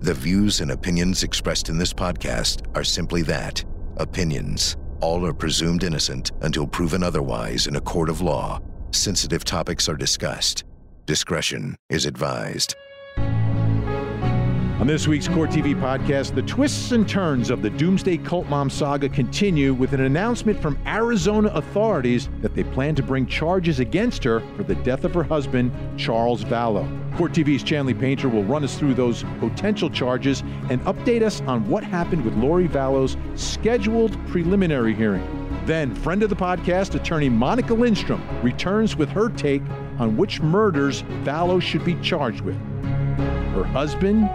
The views and opinions expressed in this podcast are simply that opinions. All are presumed innocent until proven otherwise in a court of law. Sensitive topics are discussed. Discretion is advised. On this week's Court TV podcast, the twists and turns of the Doomsday Cult Mom saga continue with an announcement from Arizona authorities that they plan to bring charges against her for the death of her husband, Charles Vallow. Court TV's Chanley Painter will run us through those potential charges and update us on what happened with Lori Vallow's scheduled preliminary hearing. Then, friend of the podcast, attorney Monica Lindstrom, returns with her take on which murders Vallow should be charged with her husband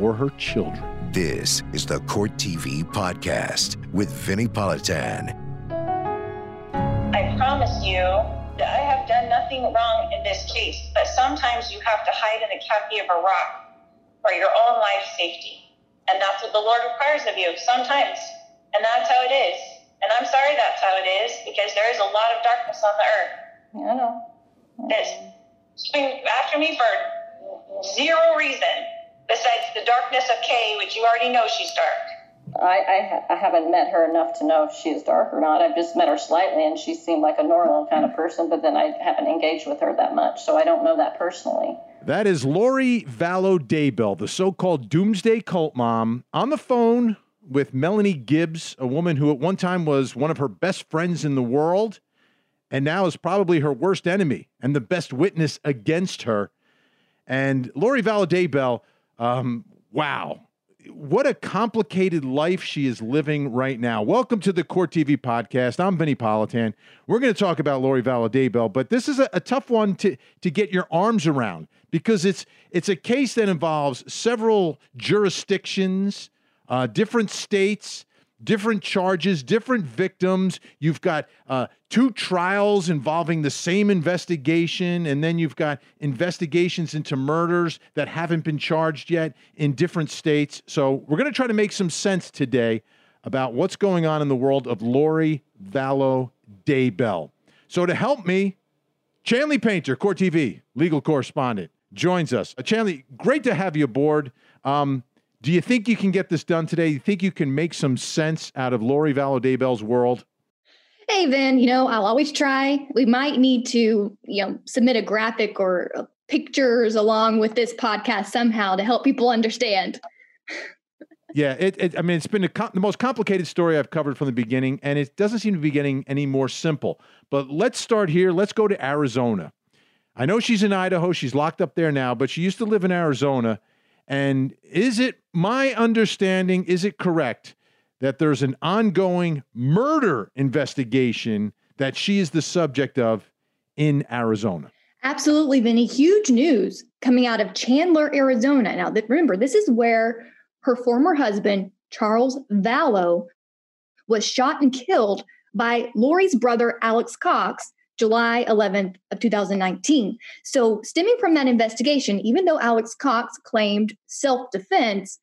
or her children. This is the Court TV podcast with Vinnie Politan. I promise you that I have done nothing wrong in this case, but sometimes you have to hide in the cavity of a rock for your own life safety. And that's what the Lord requires of you sometimes. And that's how it is. And I'm sorry that's how it is because there is a lot of darkness on the earth. I know. It's been after me for zero reason besides the darkness of Kay, which you already know she's dark. I, I, ha- I haven't met her enough to know if she is dark or not. I've just met her slightly, and she seemed like a normal kind of person, but then I haven't engaged with her that much, so I don't know that personally. That is Lori Vallow Daybell, the so called doomsday cult mom, on the phone with Melanie Gibbs, a woman who at one time was one of her best friends in the world and now is probably her worst enemy and the best witness against her. And Lori Vallow Daybell, um, wow, what a complicated life she is living right now. Welcome to the Court TV podcast. I'm Vinnie Politan. We're going to talk about Lori Vallow Daybell, but this is a, a tough one to to get your arms around because it's it's a case that involves several jurisdictions, uh, different states, different charges, different victims. You've got uh, two trials involving the same investigation, and then you've got investigations into murders that haven't been charged yet in different states. So we're going to try to make some sense today about what's going on in the world of Lori Vallow Daybell. So to help me, Chanley Painter, Court TV legal correspondent, joins us. Uh, Chanley, great to have you aboard. Um, do you think you can get this done today? You think you can make some sense out of Lori Vallow Daybell's world? Hey, Vin, you know, I'll always try. We might need to, you know, submit a graphic or uh, pictures along with this podcast somehow to help people understand. yeah, it, it, I mean, it's been com- the most complicated story I've covered from the beginning, and it doesn't seem to be getting any more simple. But let's start here. Let's go to Arizona. I know she's in Idaho. She's locked up there now, but she used to live in Arizona. And is it my understanding, is it correct that there's an ongoing murder investigation that she is the subject of in Arizona? Absolutely, Vinnie. Huge news coming out of Chandler, Arizona. Now, remember, this is where her former husband, Charles Vallow, was shot and killed by Lori's brother, Alex Cox, July 11th of 2019. So, stemming from that investigation, even though Alex Cox claimed self-defense,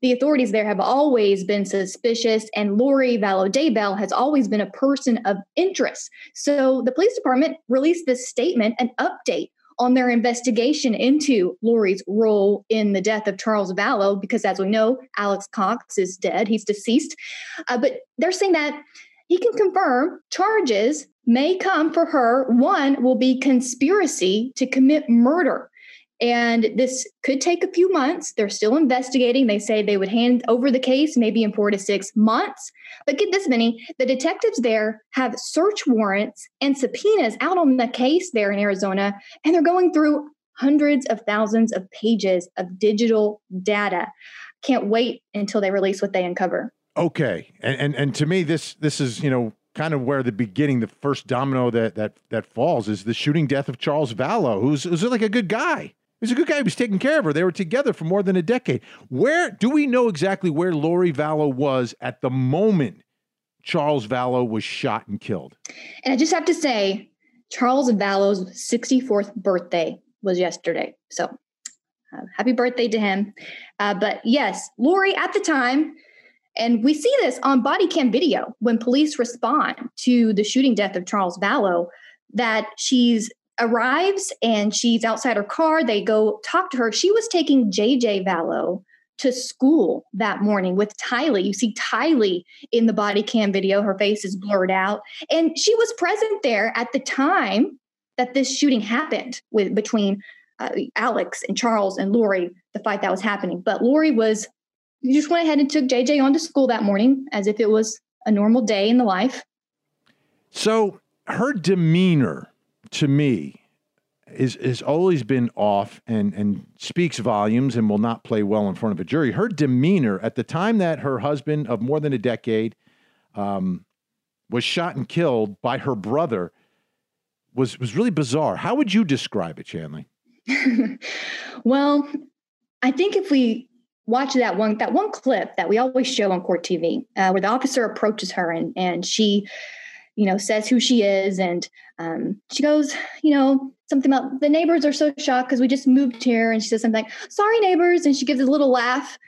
the authorities there have always been suspicious, and Lori Vallow Daybell has always been a person of interest. So, the police department released this statement, an update on their investigation into Lori's role in the death of Charles Vallow, because as we know, Alex Cox is dead, he's deceased. Uh, but they're saying that he can confirm charges may come for her. One will be conspiracy to commit murder. And this could take a few months. They're still investigating. They say they would hand over the case maybe in four to six months. But get this, Vinnie the detectives there have search warrants and subpoenas out on the case there in Arizona, and they're going through hundreds of thousands of pages of digital data. Can't wait until they release what they uncover. Okay, and and, and to me, this this is you know kind of where the beginning, the first domino that that that falls is the shooting death of Charles Vallow, who's who's like a good guy. He's a good guy. He was taking care of her. They were together for more than a decade. Where do we know exactly where Lori Vallow was at the moment Charles Vallow was shot and killed? And I just have to say, Charles Vallow's 64th birthday was yesterday. So uh, happy birthday to him. Uh, but yes, Lori at the time and we see this on body cam video when police respond to the shooting death of Charles Vallow that she's arrives and she's outside her car. They go talk to her. She was taking JJ Vallow to school that morning with Tylee. You see Tylee in the body cam video. Her face is blurred out. And she was present there at the time that this shooting happened with between uh, Alex and Charles and Lori, the fight that was happening. But Lori was, you just went ahead and took JJ on to school that morning as if it was a normal day in the life. So her demeanor to me is has always been off and and speaks volumes and will not play well in front of a jury. Her demeanor at the time that her husband of more than a decade um, was shot and killed by her brother was was really bizarre. How would you describe it, Chanley? well, I think if we watch that one that one clip that we always show on court TV, uh, where the officer approaches her and and she, you know, says who she is, and um, she goes, you know, something about the neighbors are so shocked because we just moved here, and she says something like, "Sorry, neighbors," and she gives a little laugh.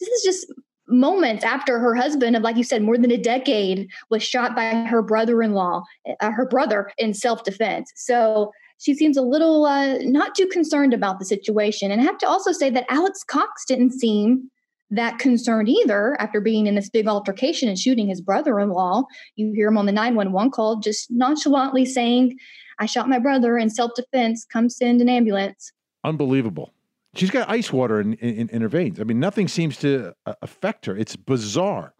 This is just moments after her husband of like you said more than a decade was shot by her brother-in-law uh, her brother in self-defense. So she seems a little uh, not too concerned about the situation and i have to also say that alex cox didn't seem that concerned either after being in this big altercation and shooting his brother-in-law you hear him on the 911 call just nonchalantly saying i shot my brother in self-defense come send an ambulance unbelievable She's got ice water in, in, in her veins. I mean, nothing seems to uh, affect her. It's bizarre.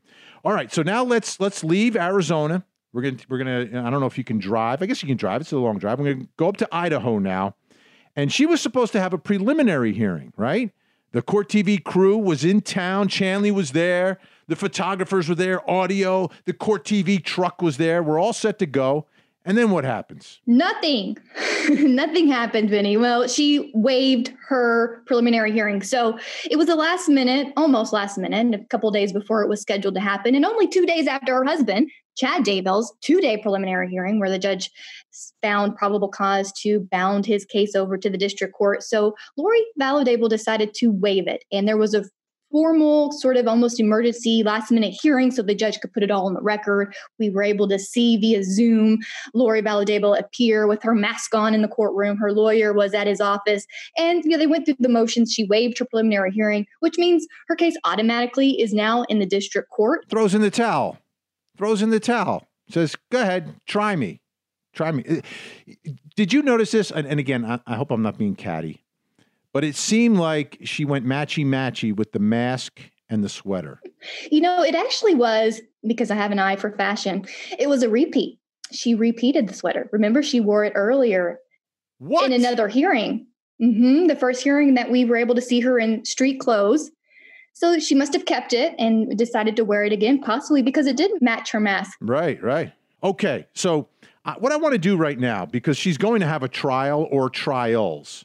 All right, so now let's let's leave Arizona. We're gonna we're gonna. I don't know if you can drive. I guess you can drive. It's a long drive. We're gonna go up to Idaho now, and she was supposed to have a preliminary hearing, right? The court TV crew was in town. Chanley was there. The photographers were there. Audio. The court TV truck was there. We're all set to go. And then what happens? Nothing. Nothing happened, Vinnie. Well, she waived her preliminary hearing. So it was a last minute, almost last minute, a couple days before it was scheduled to happen. And only two days after her husband, Chad Daybell's two day preliminary hearing, where the judge found probable cause to bound his case over to the district court. So Lori Vallow decided to waive it. And there was a formal sort of almost emergency last minute hearing so the judge could put it all on the record. We were able to see via Zoom Lori Vallow appear with her mask on in the courtroom. Her lawyer was at his office. And you know, they went through the motions. She waived her preliminary hearing, which means her case automatically is now in the district court. Throws in the towel. Throws in the towel. Says, go ahead, try me. Try me. Uh, did you notice this? And, and again, I, I hope I'm not being catty but it seemed like she went matchy matchy with the mask and the sweater. You know, it actually was because I have an eye for fashion. It was a repeat. She repeated the sweater. Remember, she wore it earlier what? in another hearing. Mm-hmm, the first hearing that we were able to see her in street clothes. So she must have kept it and decided to wear it again, possibly because it did match her mask. Right, right. Okay, so uh, what I want to do right now, because she's going to have a trial or trials,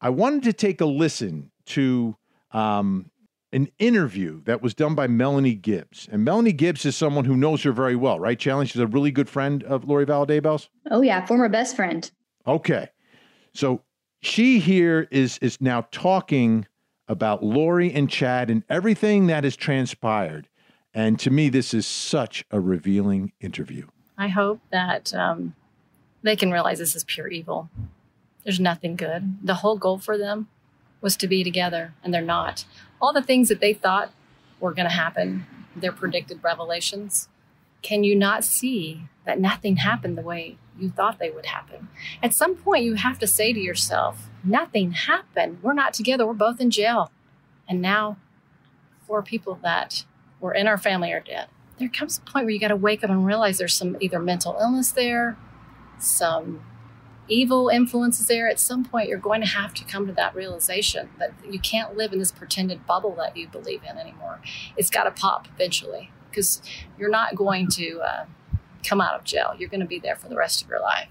I wanted to take a listen to um, an interview that was done by Melanie Gibbs. And Melanie Gibbs is someone who knows her very well, right, Chanley? She's a really good friend of Lori Vallow Daybell's. Oh, yeah, former best friend. Okay. So she here is is now talking about Lori and Chad and everything that has transpired. And to me, this is such a revealing interview. I hope that um, they can realize this is pure evil there's nothing good. The whole goal for them was to be together, and they're not. All the things that they thought were going to happen, their predicted revelations, can you not see that nothing happened the way you thought they would happen? At some point, you have to say to yourself, nothing happened. We're not together. We're both in jail. And now, four people that were in our family are dead. There comes a point where you got to wake up and realize there's some either mental illness there, some evil influences there, at some point you're going to have to come to that realization that you can't live in this pretended bubble that you believe in anymore. It's got to pop eventually because you're not going to uh, come out of jail. You're going to be there for the rest of your life.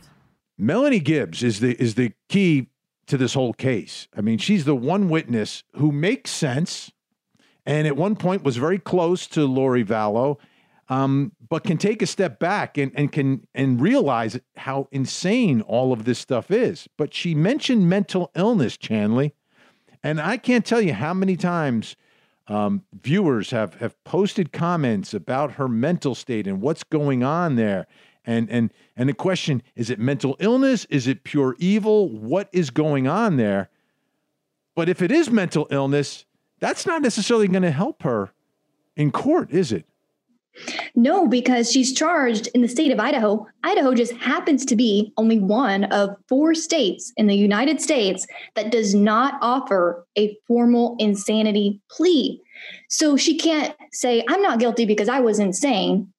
Melanie Gibbs is the is the key to this whole case. I mean, she's the one witness who makes sense, and at one point was very close to Lori Vallow um, but can take a step back and, and can and realize how insane all of this stuff is. But she mentioned mental illness, Chanley, and I can't tell you how many times um, viewers have have posted comments about her mental state and what's going on there. And and and the question is: it mental illness? Is it pure evil? What is going on there? But if it is mental illness, that's not necessarily going to help her in court, is it? No, because she's charged in the state of Idaho. Idaho just happens to be only one of four states in the United States that does not offer a formal insanity plea. So she can't say, I'm not guilty because I was insane.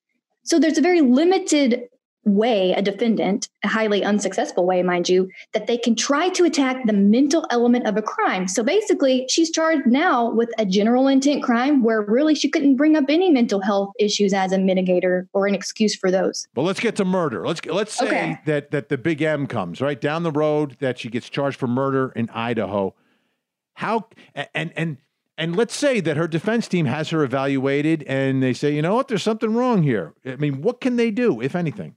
So there's a very limited way a defendant, a highly unsuccessful way, mind you, that they can try to attack the mental element of a crime. So basically, she's charged now with a general intent crime where really she couldn't bring up any mental health issues as a mitigator or an excuse for those. But let's get to murder. Let's let's say okay. that that the big M comes right down the road that she gets charged for murder in Idaho. How and and and let's say that her defense team has her evaluated and they say, you know what, there's something wrong here. I mean, what can they do, if anything?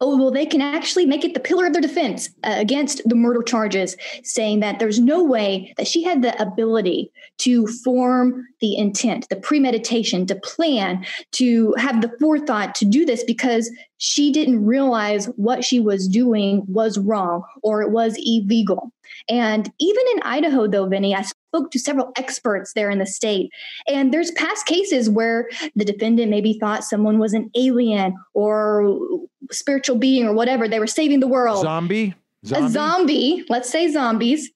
Oh, well, they can actually make it the pillar of their defense uh, against the murder charges, saying that there's no way that she had the ability to form the intent, the premeditation, to plan, to have the forethought to do this because she didn't realize what she was doing was wrong or it was illegal. And even in Idaho, though, Vinnie, I spoke to several experts there in the state. And there's past cases where the defendant maybe thought someone was an alien or spiritual being or whatever. They were saving the world. Zombie? zombie? A zombie, let's say zombies.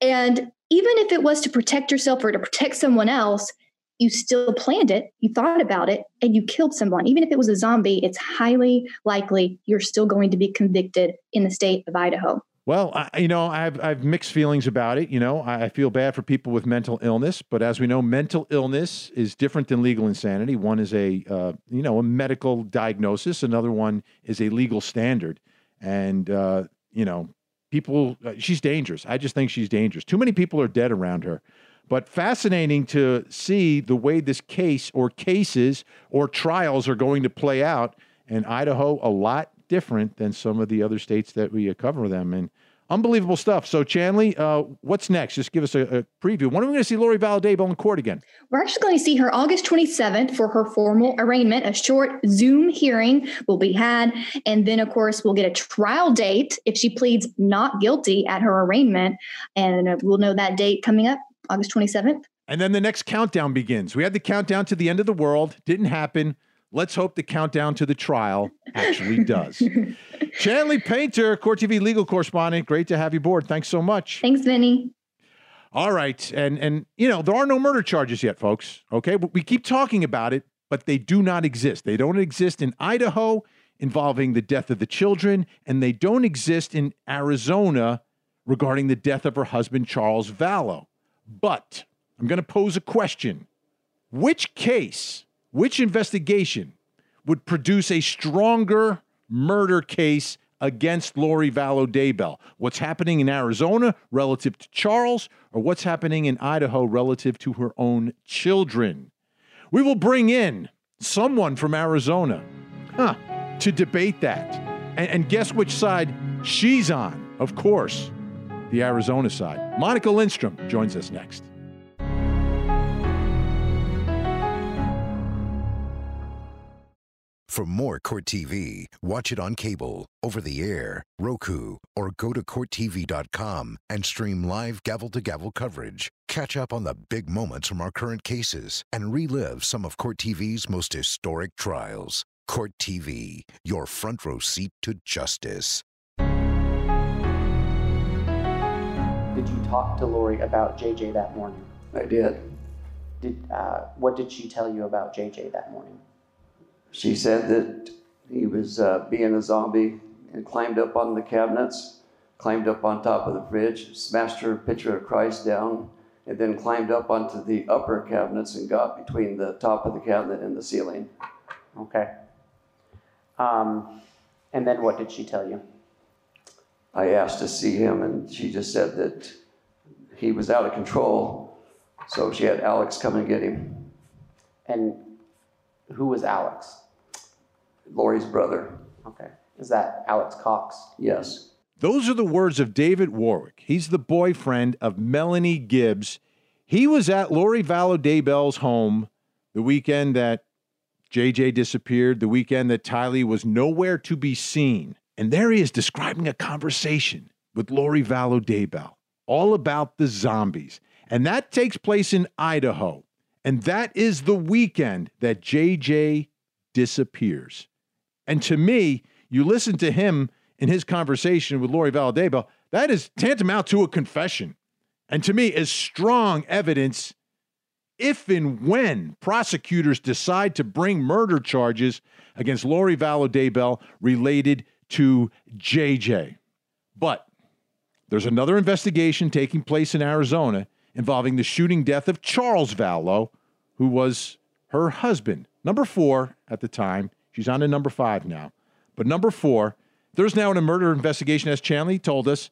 And even if it was to protect yourself or to protect someone else, you still planned it, you thought about it, and you killed someone. Even if it was a zombie, it's highly likely you're still going to be convicted in the state of Idaho. Well, I, you know, I have, I have mixed feelings about it. You know, I feel bad for people with mental illness, but as we know, mental illness is different than legal insanity. One is a, uh, you know, a medical diagnosis. Another one is a legal standard. And, uh, you know, people, uh, she's dangerous. I just think she's dangerous. Too many people are dead around her. But fascinating to see the way this case or cases or trials are going to play out. in Idaho, a lot different than some of the other states that we cover them in. Unbelievable stuff. So, Chanley, uh, what's next? Just give us a, a preview. When are we going to see Lori Vallow in court again? We're actually going to see her August 27th for her formal arraignment. A short Zoom hearing will be had. And then, of course, we'll get a trial date if she pleads not guilty at her arraignment. And we'll know that date coming up, August 27th. And then the next countdown begins. We had the countdown to the end of the world, didn't happen. Let's hope the countdown to the trial actually does. Chanley Painter, Court TV legal correspondent. Great to have you aboard. Thanks so much. Thanks, Vinnie. All right. And and you know, there are no murder charges yet, folks. Okay. We keep talking about it, but they do not exist. They don't exist in Idaho involving the death of the children, and they don't exist in Arizona regarding the death of her husband, Charles Vallow. But I'm going to pose a question. Which case which investigation would produce a stronger murder case against Lori Vallow Daybell? What's happening in Arizona relative to Charles, or what's happening in Idaho relative to her own children? We will bring in someone from Arizona huh, to debate that. And, and guess which side she's on? Of course, the Arizona side. Monica Lindstrom joins us next. For more Court TV, watch it on cable, over the air, Roku, or go to CourtTV.com and stream live gavel to gavel coverage. Catch up on the big moments from our current cases and relive some of Court TV's most historic trials. Court TV, your front row seat to justice. Did you talk to Lori about JJ that morning? I did. Did uh, what did she tell you about JJ that morning? She said that he was uh, being a zombie and climbed up on the cabinets, climbed up on top of the fridge, smashed her picture of Christ down, and then climbed up onto the upper cabinets and got between the top of the cabinet and the ceiling. Okay. Um, and then what did she tell you? I asked to see him, and she just said that he was out of control. So she had Alex come and get him. And who was Alex? Lori's brother. Okay. Is that Alex Cox? Yes. Those are the words of David Warwick. He's the boyfriend of Melanie Gibbs. He was at Lori Vallow Daybell's home the weekend that JJ disappeared, the weekend that Tylee was nowhere to be seen. And there he is describing a conversation with Lori Vallow Daybell, all about the zombies And that takes place in Idaho. And that is the weekend that JJ disappears. And to me, you listen to him in his conversation with Lori Daybell, that is tantamount to a confession. And to me, is strong evidence if and when prosecutors decide to bring murder charges against Lori Vallow Daybell related to JJ. But there's another investigation taking place in Arizona involving the shooting death of Charles Vallow, who was her husband. Number four at the time. She's on to number five now. But number four, there's now a murder investigation, as Chanley told us,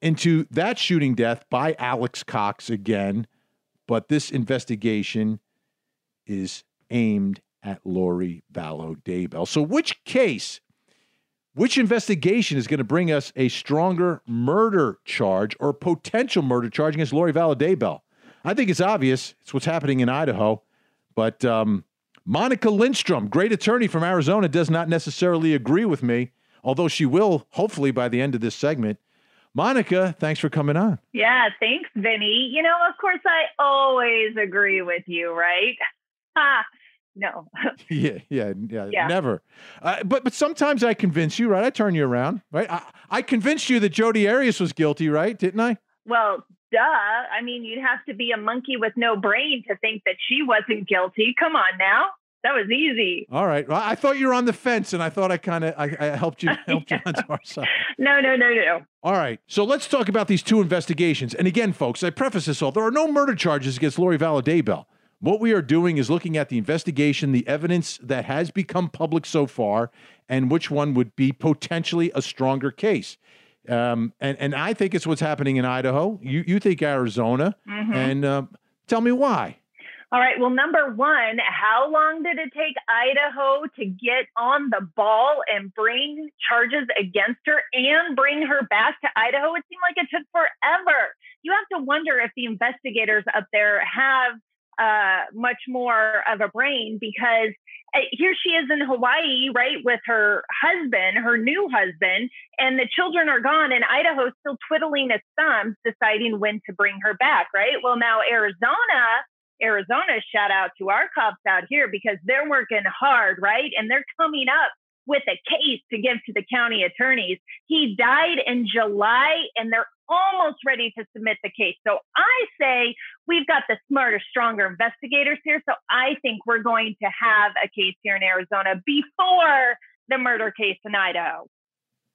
into that shooting death by Alex Cox again. But this investigation is aimed at Lori Vallow Daybell. So, which case which investigation is going to bring us a stronger murder charge or potential murder charge against Lori Vallow Daybell? I think it's obvious. It's what's happening in Idaho. But um, Monica Lindstrom, great attorney from Arizona, does not necessarily agree with me, although she will, hopefully, by the end of this segment. Monica, thanks for coming on. Yeah, thanks, Vinnie. You know, of course, I always agree with you, right? Ha! No. yeah, yeah, yeah, yeah, never. Uh, but but sometimes I convince you, right? I turn you around, right? I, I convinced you that Jodi Arias was guilty, right? Didn't I? Well, duh. I mean, you'd have to be a monkey with no brain to think that she wasn't guilty. Come on now. That was easy. All right. Well, I thought you were on the fence, and I thought I kind of I, I, helped you helped yeah. you onto our side. No, no, no, no. All right. So let's talk about these two investigations. And again, folks, I preface this all: there are no murder charges against Lori Vallow Daybell. What we are doing is looking at the investigation, the evidence that has become public so far, and which one would be potentially a stronger case. Um, and and I think it's what's happening in Idaho. You you think Arizona, mm-hmm. and uh, tell me why. All right. Well, number one, how long did it take Idaho to get on the ball and bring charges against her and bring her back to Idaho? It seemed like it took forever. You have to wonder if the investigators up there have uh, much more of a brain because uh, here she is in Hawaii, right, with her husband, her new husband, and the children are gone, and Idaho's still twiddling its thumbs, deciding when to bring her back, right? Well, now Arizona, Arizona, shout out to our cops out here because they're working hard, right? And they're coming up with a case to give to the county attorneys. He died in July and they're almost ready to submit the case. So I say we've got the smarter, stronger investigators here. So I think we're going to have a case here in Arizona before the murder case in Idaho.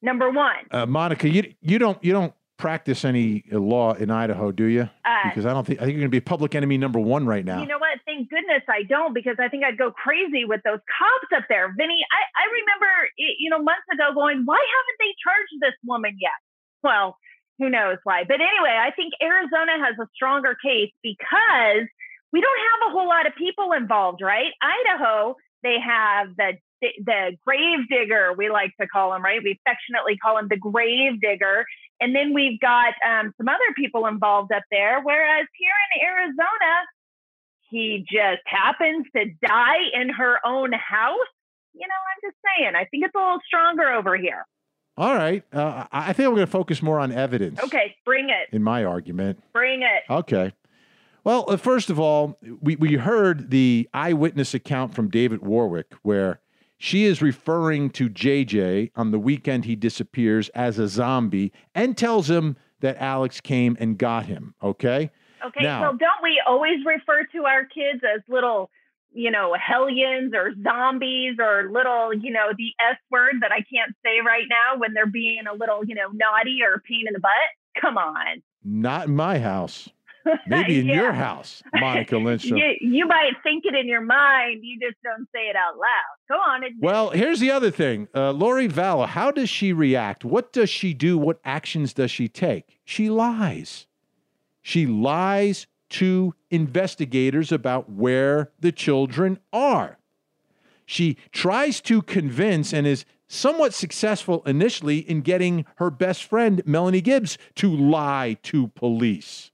Number one. Uh, Monica, you you don't you don't practice any law in Idaho, do you? Uh, because I don't think I think you're going to be public enemy number one right now. You know what? Thank goodness I don't, because I think I'd go crazy with those cops up there. Vinnie, I, I remember you know months ago going, why haven't they charged this woman yet? Well, who knows why? But anyway, I think Arizona has a stronger case because we don't have a whole lot of people involved, right? Idaho, they have the the grave digger, we like to call him, right? We affectionately call him the grave digger. And then we've got um, some other people involved up there. Whereas here in Arizona, he just happens to die in her own house. You know, I'm just saying, I think it's a little stronger over here. All right. Uh, I think we're going to focus more on evidence. Okay, bring it. In my argument. Bring it. Okay. Well, uh, first of all, we, we heard the eyewitness account from David Warwick where she is referring to JJ on the weekend he disappears as a zombie and tells him that Alex came and got him. Okay. Okay. Now, so don't we always refer to our kids as little, you know, hellions or zombies or little, you know, the S word that I can't say right now when they're being a little, you know, naughty or pain in the butt? Come on. Not in my house. Maybe in yeah. your house, Monica Lindstrom. you, you, might think it in your mind. You just don't say it out loud. Go on. Well, here's the other thing. Uh, Lori Vallow, how does she react? What does she do? What actions does she take? She lies. She lies to investigators about where the children are. She tries to convince and is somewhat successful initially in getting her best friend, Melanie Gibbs, to lie to police.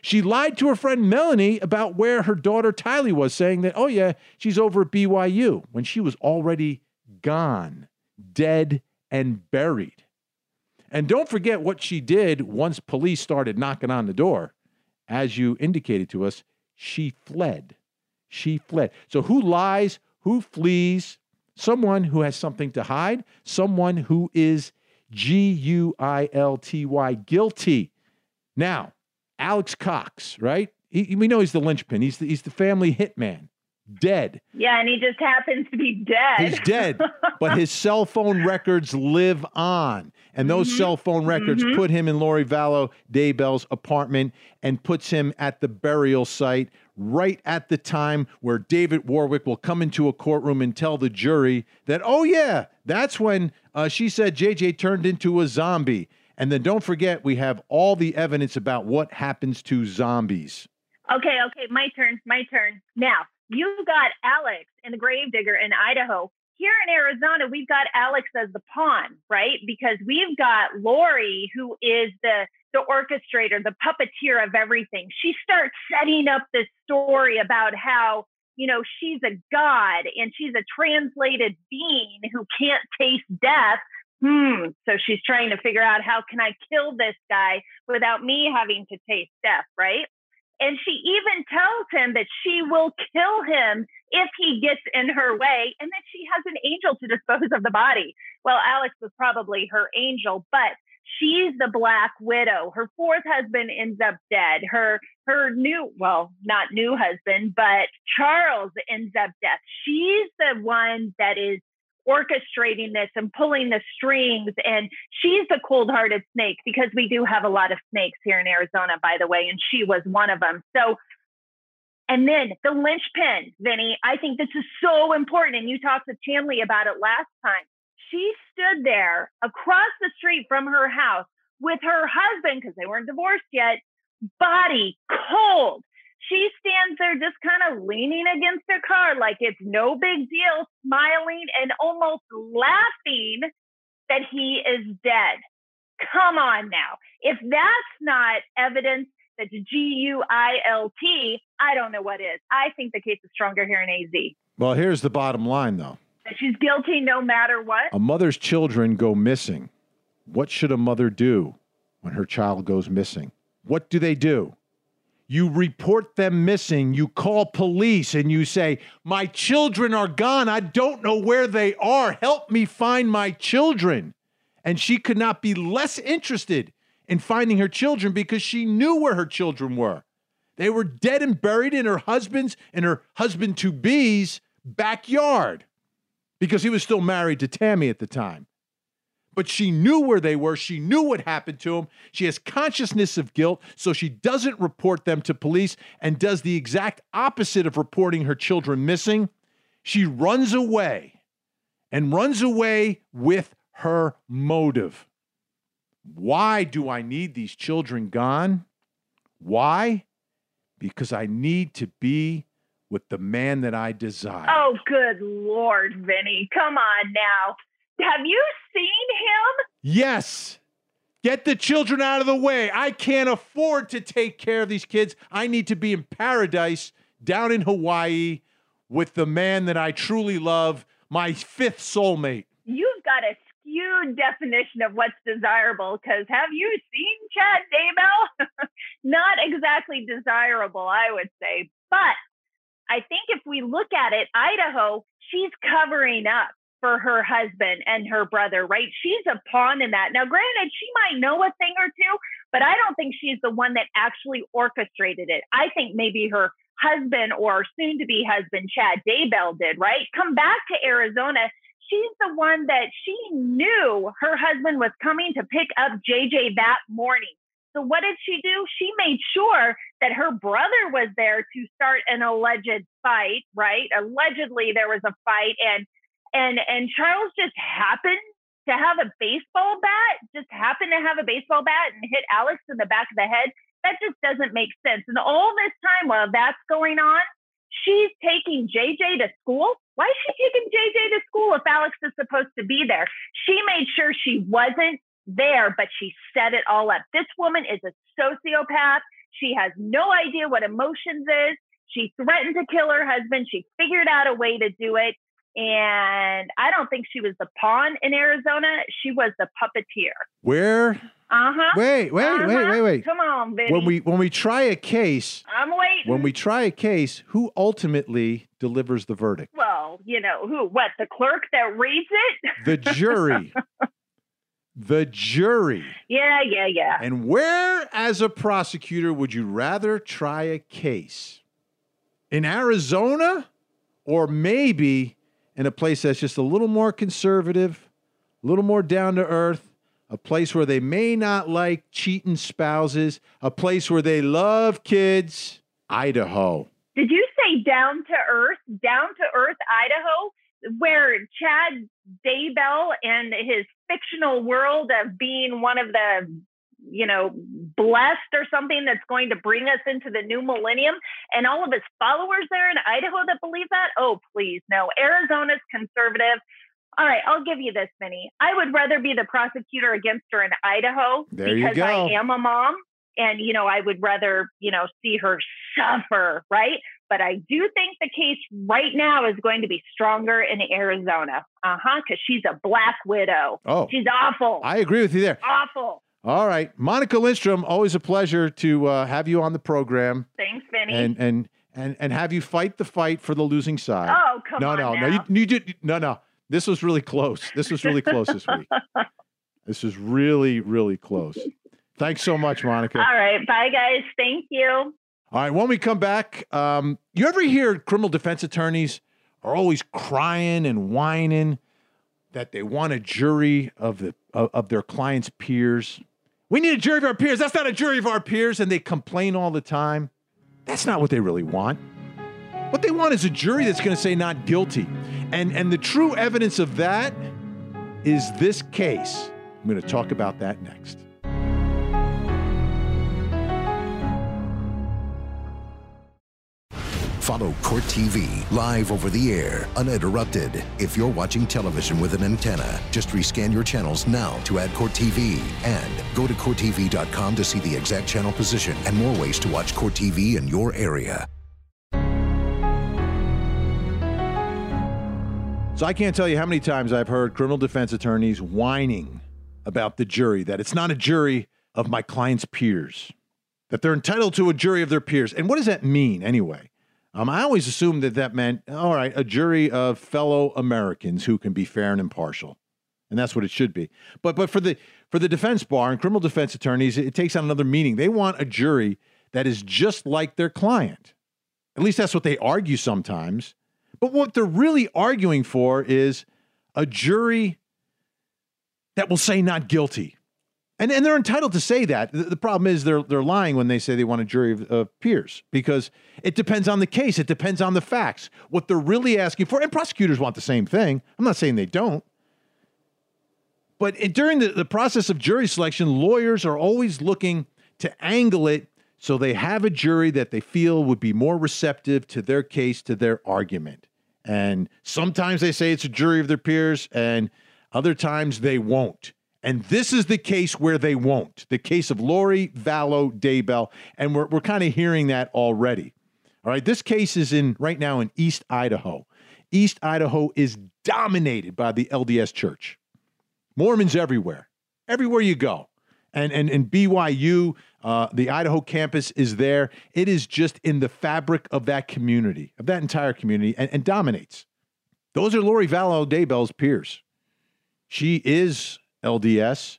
She lied to her friend Melanie about where her daughter Tylee was, saying that, oh, yeah, she's over at BYU when she was already gone, dead, and buried. And don't forget what she did once police started knocking on the door. As you indicated to us, she fled. She fled. So who lies? Who flees? Someone who has something to hide, someone who is G U I L T Y, guilty. Now, Alex Cox, right? He, we know he's the linchpin. He's the, he's the family hitman. Dead. Yeah, and he just happens to be dead. He's dead, but his cell phone records live on. And those Mhm. cell phone records Mhm. put him in Lori Vallow Daybell's apartment and puts him at the burial site right at the time where David Warwick will come into a courtroom and tell the jury that, oh, yeah, that's when uh, she said JJ turned into a zombie. And then don't forget, we have all the evidence about what happens to zombies. Okay, okay, my turn, my turn. Now, you got Alex in the Gravedigger in Idaho. Here in Arizona, we've got Alex as the pawn, right? Because we've got Lori, who is the the orchestrator, the puppeteer of everything. She starts setting up this story about how, you know, she's a god and she's a translated being who can't taste death. Hmm. So she's trying to figure out how can I kill this guy without me having to taste death, right? And she even tells him that she will kill him if he gets in her way and that she has an angel to dispose of the body. Well, Alex was probably her angel, but she's the black widow. Her fourth husband ends up dead. Her her new well, not new husband, but Charles ends up dead. She's the one that is orchestrating this and pulling the strings and she's the cold-hearted snake because we do have a lot of snakes here in Arizona by the way and she was one of them. So and then the linchpin, Vinnie, I think this is so important. And you talked to Chanley about it last time. She stood there across the street from her house with her husband, because they weren't divorced yet, body cold. She stands there just kind of leaning against her car like it's no big deal, smiling and almost laughing that he is dead. Come on now. If that's not evidence that's G U I L T, I don't know what is. I think the case is stronger here in AZ. Well, here's the bottom line, though. That she's guilty no matter what. A mother's children go missing. What should a mother do when her child goes missing? What do they do? You report them missing, you call police, and you say, My children are gone. I don't know where they are. Help me find my children. And she could not be less interested in finding her children because she knew where her children were. They were dead and buried in her husband's and her husband to be's backyard because he was still married to Tammy at the time. But she knew where they were. She knew what happened to them. She has consciousness of guilt, so she doesn't report them to police and does the exact opposite of reporting her children missing. She runs away and runs away with her motive. Why do I need these children gone? Why? Because I need to be with the man that I desire. Oh, good Lord, Vinnie. Come on now. Have you seen him? Yes. Get the children out of the way. I can't afford to take care of these kids. I need to be in paradise down in Hawaii with the man that I truly love, my fifth soulmate. You've got a skewed definition of what's desirable because have you seen Chad Daybell? Not exactly desirable, I would say. But I think if we look at it, Idaho, she's covering up for her husband and her brother, right? She's a pawn in that. Now, granted, she might know a thing or two, but I don't think she's the one that actually orchestrated it. I think maybe her husband or soon to be husband, Chad Daybell, did, right? Come back to Arizona. She's the one that she knew her husband was coming to pick up JJ that morning. So what did she do? She made sure that her brother was there to start an alleged fight, right? Allegedly there was a fight and and and Charles just happened to have a baseball bat, just happened to have a baseball bat and hit Alex in the back of the head. That just doesn't make sense. And all this time while that's going on, she's taking JJ to school. Why is she taking JJ to school if Alex is supposed to be there? She made sure she wasn't there, but she set it all up. This woman is a sociopath. She has no idea what emotions is. She threatened to kill her husband. She figured out a way to do it. And I don't think she was the pawn in Arizona. She was the puppeteer. Where Uh huh. Wait, wait, uh-huh. wait, wait, wait. Come on, Vinnie. When we when we try a case, I'm waiting. when we try a case, who ultimately delivers the verdict? well, you know who? What? The clerk that reads it? The jury. the jury. yeah, yeah, yeah. And where, as a prosecutor, would you rather try a case? In Arizona or maybe in a place that's just a little more conservative, a little more down to earth, a place where they may not like cheating spouses, a place where they love kids? Idaho. Did you say down to earth? Down to earth, Idaho, where Chad Daybell and his fictional world of being one of the, you know, blessed or something that's going to bring us into the new millennium, and all of his followers there in Idaho that believe that? Oh, please, no. Arizona's conservative. All right, I'll give you this, Vinnie. I would rather be the prosecutor against her in Idaho There you because. I am a mom and you know i would rather you know see her suffer right but i do think the case right now is going to be stronger in arizona uh-huh because she's a black widow Oh, she's awful I agree with you there. awful All right. Monica Lindstrom, always a pleasure to uh, have you on the program thanks vinnie and, and, and, and have you fight the fight for the losing side. oh come no, on no, no, now. you, you did no, no. This was really close. This was really close this week. This is really, really close. Thanks so much, Monica. all right bye guys thank you All right, when we come back, um, you ever hear criminal defense attorneys are always crying and whining that they want a jury of the of, of their clients' peers? We need a jury of our peers. That's not a jury of our peers, and they complain all the time. That's not what they really want. What they want is a jury that's going to say not guilty. And and the true evidence of that is this case. I'm going to talk about that next. Follow Court TV live over the air, uninterrupted. If you're watching television with an antenna, just rescan your channels now to add Court TV and go to CourtTV.com to see the exact channel position and more ways to watch Court TV in your area. So I can't tell you how many times I've heard criminal defense attorneys whining about the jury, that it's not a jury of my client's peers, that they're entitled to a jury of their peers. And what does that mean anyway? Um, I always assumed that that meant, all right, a jury of fellow Americans who can be fair and impartial. And that's what it should be. But but for the for the defense bar and criminal defense attorneys, it takes on another meaning. They want a jury that is just like their client. At least that's what they argue sometimes. But what they're really arguing for is a jury that will say not guilty. And, and they're entitled to say that. The, the problem is they're, they're lying when they say they want a jury of, of peers because it depends on the case, it depends on the facts. What they're really asking for, and prosecutors want the same thing. I'm not saying they don't. But it, during the, the process of jury selection, lawyers are always looking to angle it so they have a jury that they feel would be more receptive to their case, to their argument. And sometimes they say it's a jury of their peers, and other times they won't. And this is the case where they won't. The case of Lori Vallow Daybell. And we're, we're kind of hearing that already. All right. This case is in right now in East Idaho. East Idaho is dominated by the LDS church. Mormons everywhere, everywhere you go. And, and, and BYU, uh, the Idaho campus is there. It is just in the fabric of that community, of that entire community, and, and dominates. Those are Lori Vallow Daybell's peers. She is LDS.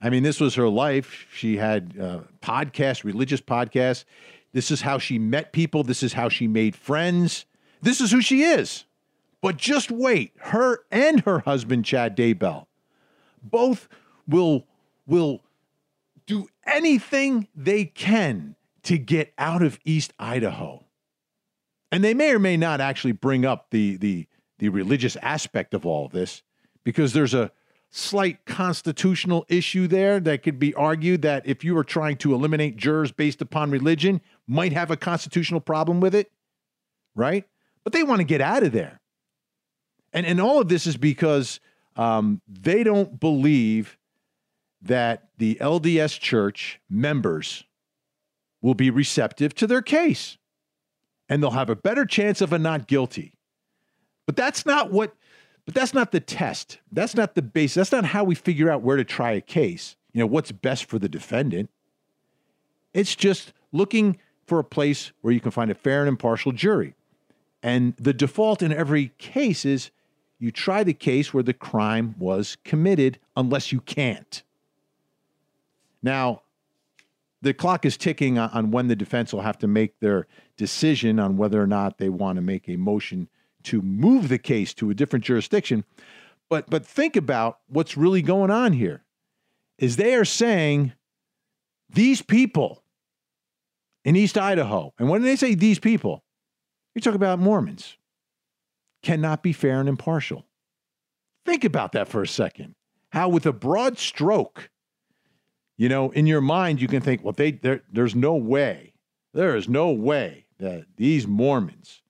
I mean, this was her life. She had uh, podcasts, religious podcasts. This is how she met people. This is how she made friends. This is who she is. But just wait, her and her husband, Chad Daybell, both will will do anything they can to get out of East Idaho. And they may or may not actually bring up the the the religious aspect of all of this because there's a slight constitutional issue there that could be argued that if you were trying to eliminate jurors based upon religion might have a constitutional problem with it right? But they want to get out of there. And and all of this is because um, they don't believe that the lds church members will be receptive to their case. And they'll have a better chance of a not guilty. But that's not what but that's not the test. That's not the base. That's not how we figure out where to try a case. you know, what's best for the defendant. It's just looking for a place where you can find a fair and impartial jury. And the default in every case is you try the case where the crime was committed unless you can't. Now, the clock is ticking on when the defense will have to make their decision on whether or not they want to make a motion to move the case to a different jurisdiction. But but think about what's really going on here. Is they are saying these people in East Idaho, and when they say these people, you're talking about Mormons, cannot be fair and impartial. Think about that for a second. How, with a broad stroke, you know, in your mind, you can think, well, they, there's no way, there is no way that these Mormons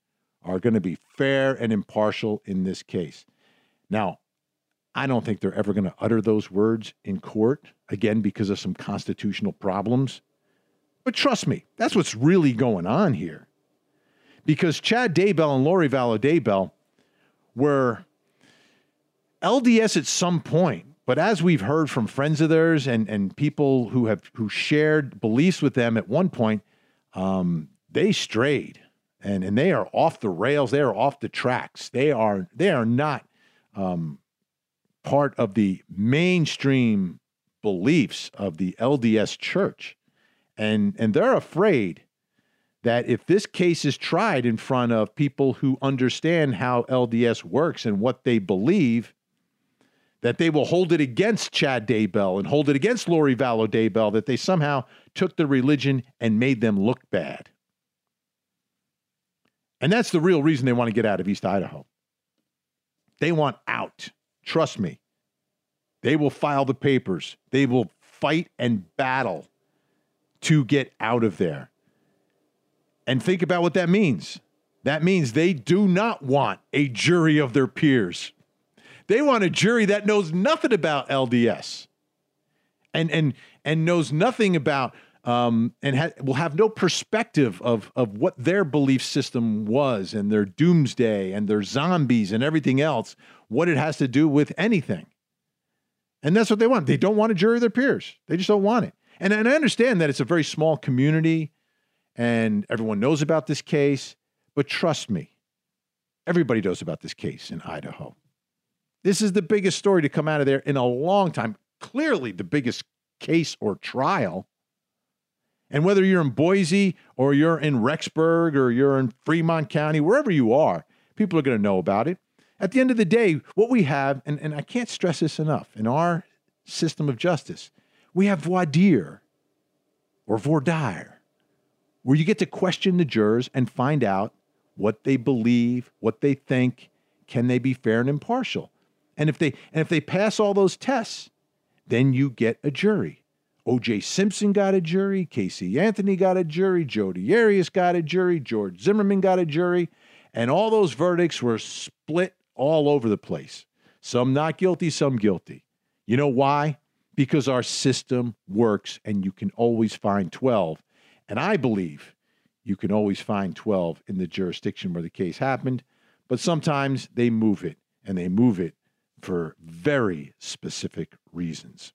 are going to be fair and impartial in this case. Now, I don't think they're ever going to utter those words in court, again, because of some constitutional problems. But trust me, that's what's really going on here. Because Chad Daybell and Lori Vallow Daybell were LDS at some point, but as we've heard from friends of theirs and, and people who have who shared beliefs with them at one point, um, they strayed and, and they are off the rails. They are off the tracks. They are they are not um, part of the mainstream beliefs of the LDS church. And and they're afraid that if this case is tried in front of people who understand how LDS works and what they believe, that they will hold it against Chad Daybell and hold it against Lori Vallow Daybell that they somehow took the religion and made them look bad. And that's the real reason they want to get out of East Idaho. They want out. Trust me. They will file the papers. They will fight and battle to get out of there. And think about what that means. That means they do not want a jury of their peers. They want a jury that knows nothing about LDS and and and knows nothing about um, and ha- will have no perspective of of what their belief system was and their doomsday and their zombies and everything else, what it has to do with anything. And that's what they want. They don't want a jury of their peers. They just don't want it. And, and I understand that it's a very small community and everyone knows about this case, but trust me, everybody knows about this case in Idaho. This is the biggest story to come out of there in a long time. Clearly, the biggest case or trial. And whether you're in Boise or you're in Rexburg or you're in Fremont County, wherever you are, people are going to know about it. At the end of the day, what we have, and, and I can't stress this enough, in our system of justice, we have voir dire or voir dire where you get to question the jurors and find out what they believe, what they think, can they be fair and impartial? And if they and if they pass all those tests, then you get a jury. O.J. Simpson got a jury, Casey Anthony got a jury, Jodi Arias got a jury, George Zimmerman got a jury, and all those verdicts were split all over the place. Some not guilty, some guilty. You know why? Because our system works and you can always find 12 and I believe you can always find 12 in the jurisdiction where the case happened, but sometimes they move it, and they move it for very specific reasons.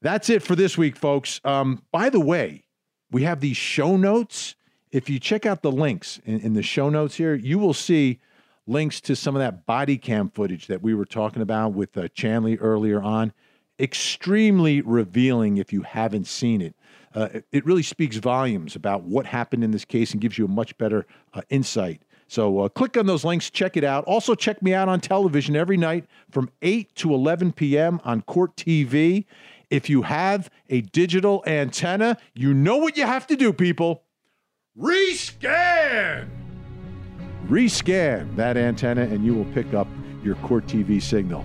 That's it for this week, folks. Um, by the way, we have these show notes. If you check out the links in, in the show notes here, you will see links to some of that body cam footage that we were talking about with uh, Chanley earlier on. Extremely revealing if you haven't seen it uh, it really speaks volumes about what happened in this case and gives you a much better uh, insight. So uh, click on those links, check it out. Also, check me out on television every night from 8 to 11 p.m. on Court TV. If you have a digital antenna, you know what you have to do, people. Rescan! Rescan that antenna, and you will pick up your Court TV signal.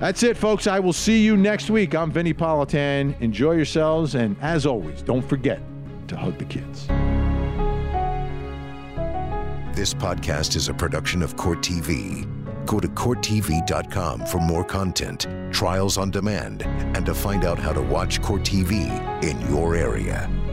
That's it, folks. I will see you next week. I'm Vinnie Politan. Enjoy yourselves, and as always, don't forget to hug the kids. This podcast is a production of Court TV. Go to CourtTV.com for more content, trials on demand, and to find out how to watch Court TV in your area.